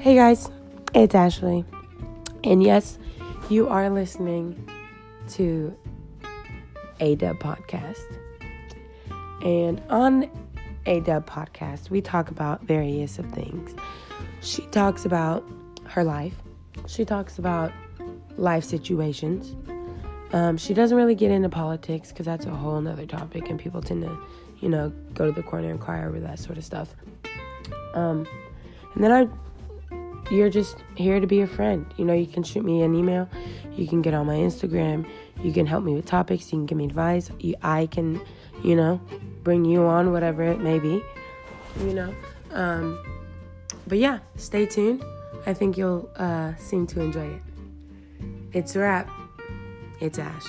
Hey guys, it's Ashley. And yes, you are listening to a dub podcast. And on a dub podcast, we talk about various of things. She talks about her life. She talks about life situations. Um, she doesn't really get into politics because that's a whole nother topic, and people tend to, you know, go to the corner and cry over that sort of stuff. Um, and then I you're just here to be a friend. You know, you can shoot me an email, you can get on my Instagram, you can help me with topics, you can give me advice. You, I can, you know, bring you on, whatever it may be, you know. Um, but yeah, stay tuned. I think you'll uh, seem to enjoy it. It's a wrap. It's Ash.